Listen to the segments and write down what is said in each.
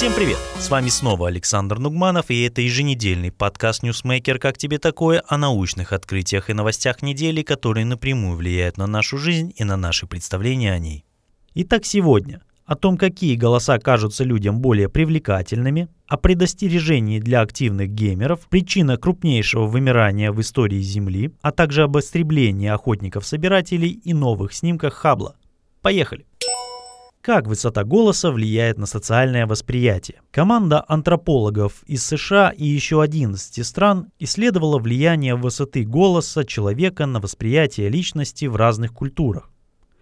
Всем привет! С вами снова Александр Нугманов, и это еженедельный подкаст «Ньюсмейкер. Как тебе такое?» о научных открытиях и новостях недели, которые напрямую влияют на нашу жизнь и на наши представления о ней. Итак, сегодня о том, какие голоса кажутся людям более привлекательными, о предостережении для активных геймеров, причина крупнейшего вымирания в истории Земли, а также об истреблении охотников-собирателей и новых снимках Хаббла. Поехали! Как высота голоса влияет на социальное восприятие? Команда антропологов из США и еще 11 стран исследовала влияние высоты голоса человека на восприятие личности в разных культурах.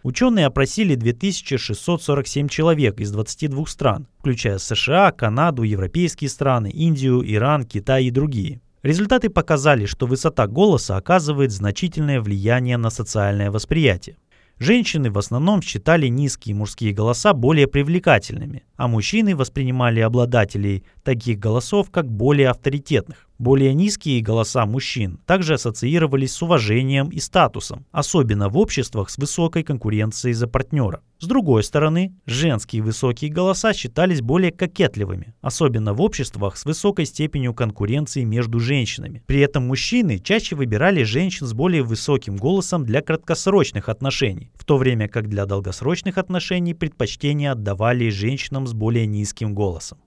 Ученые опросили 2647 человек из 22 стран, включая США, Канаду, европейские страны, Индию, Иран, Китай и другие. Результаты показали, что высота голоса оказывает значительное влияние на социальное восприятие. Женщины в основном считали низкие мужские голоса более привлекательными, а мужчины воспринимали обладателей таких голосов как более авторитетных. Более низкие голоса мужчин также ассоциировались с уважением и статусом, особенно в обществах с высокой конкуренцией за партнера. С другой стороны, женские высокие голоса считались более кокетливыми, особенно в обществах с высокой степенью конкуренции между женщинами. При этом мужчины чаще выбирали женщин с более высоким голосом для краткосрочных отношений, в то время как для долгосрочных отношений предпочтение отдавали женщинам с более низким голосом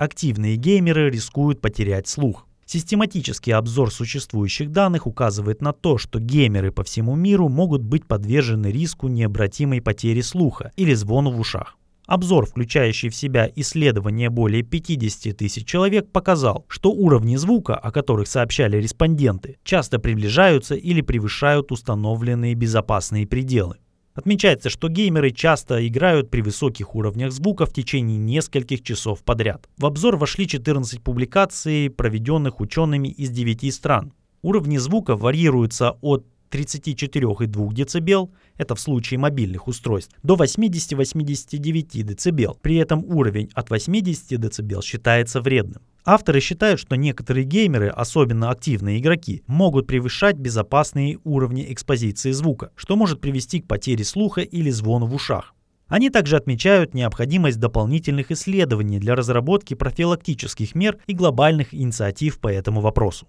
активные геймеры рискуют потерять слух. Систематический обзор существующих данных указывает на то, что геймеры по всему миру могут быть подвержены риску необратимой потери слуха или звону в ушах. Обзор, включающий в себя исследование более 50 тысяч человек, показал, что уровни звука, о которых сообщали респонденты, часто приближаются или превышают установленные безопасные пределы. Отмечается, что геймеры часто играют при высоких уровнях звука в течение нескольких часов подряд. В обзор вошли 14 публикаций, проведенных учеными из 9 стран. Уровни звука варьируются от 34,2 дБ, это в случае мобильных устройств, до 80-89 дБ. При этом уровень от 80 дБ считается вредным. Авторы считают, что некоторые геймеры, особенно активные игроки, могут превышать безопасные уровни экспозиции звука, что может привести к потере слуха или звону в ушах. Они также отмечают необходимость дополнительных исследований для разработки профилактических мер и глобальных инициатив по этому вопросу.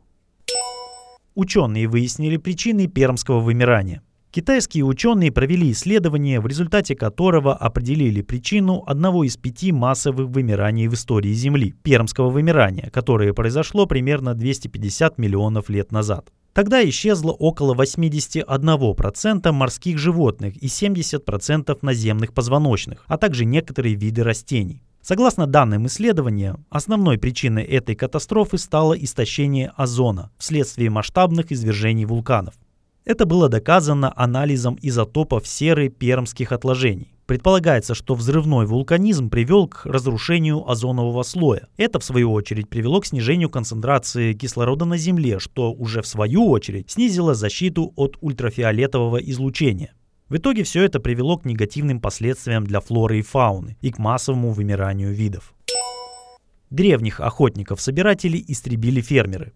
Ученые выяснили причины пермского вымирания. Китайские ученые провели исследование, в результате которого определили причину одного из пяти массовых вымираний в истории Земли – пермского вымирания, которое произошло примерно 250 миллионов лет назад. Тогда исчезло около 81% морских животных и 70% наземных позвоночных, а также некоторые виды растений. Согласно данным исследования, основной причиной этой катастрофы стало истощение озона вследствие масштабных извержений вулканов. Это было доказано анализом изотопов серы пермских отложений. Предполагается, что взрывной вулканизм привел к разрушению озонового слоя. Это, в свою очередь, привело к снижению концентрации кислорода на Земле, что уже в свою очередь снизило защиту от ультрафиолетового излучения. В итоге все это привело к негативным последствиям для флоры и фауны и к массовому вымиранию видов. Древних охотников-собирателей истребили фермеры.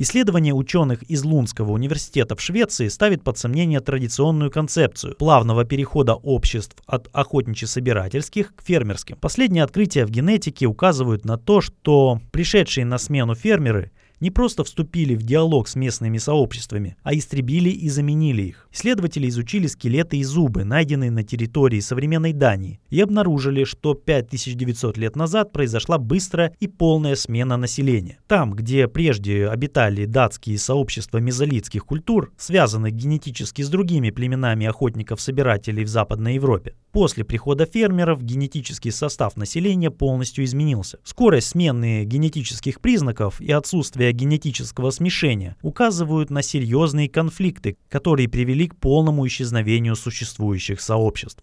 Исследование ученых из Лунского университета в Швеции ставит под сомнение традиционную концепцию плавного перехода обществ от охотничьи-собирательских к фермерским. Последние открытия в генетике указывают на то, что пришедшие на смену фермеры не просто вступили в диалог с местными сообществами, а истребили и заменили их. Исследователи изучили скелеты и зубы, найденные на территории современной Дании, и обнаружили, что 5900 лет назад произошла быстрая и полная смена населения. Там, где прежде обитали датские сообщества мезолитских культур, связанных генетически с другими племенами охотников-собирателей в Западной Европе, После прихода фермеров генетический состав населения полностью изменился. Скорость смены генетических признаков и отсутствие генетического смешения указывают на серьезные конфликты, которые привели к полному исчезновению существующих сообществ.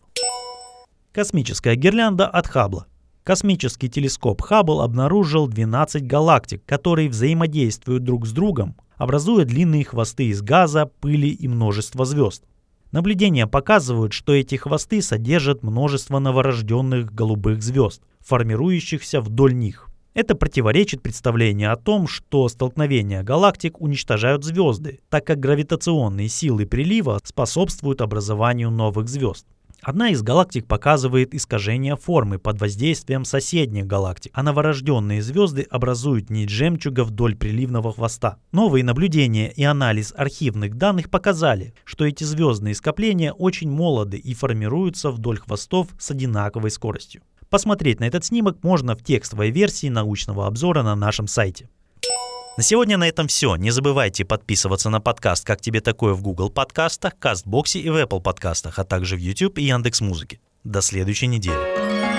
Космическая гирлянда от Хаббла. Космический телескоп Хаббл обнаружил 12 галактик, которые взаимодействуют друг с другом, образуя длинные хвосты из газа, пыли и множество звезд. Наблюдения показывают, что эти хвосты содержат множество новорожденных голубых звезд, формирующихся вдоль них. Это противоречит представлению о том, что столкновения галактик уничтожают звезды, так как гравитационные силы прилива способствуют образованию новых звезд. Одна из галактик показывает искажение формы под воздействием соседних галактик, а новорожденные звезды образуют нить жемчуга вдоль приливного хвоста. Новые наблюдения и анализ архивных данных показали, что эти звездные скопления очень молоды и формируются вдоль хвостов с одинаковой скоростью. Посмотреть на этот снимок можно в текстовой версии научного обзора на нашем сайте. На сегодня на этом все. Не забывайте подписываться на подкаст «Как тебе такое» в Google подкастах, Кастбоксе и в Apple подкастах, а также в YouTube и Яндекс Музыке. До следующей недели.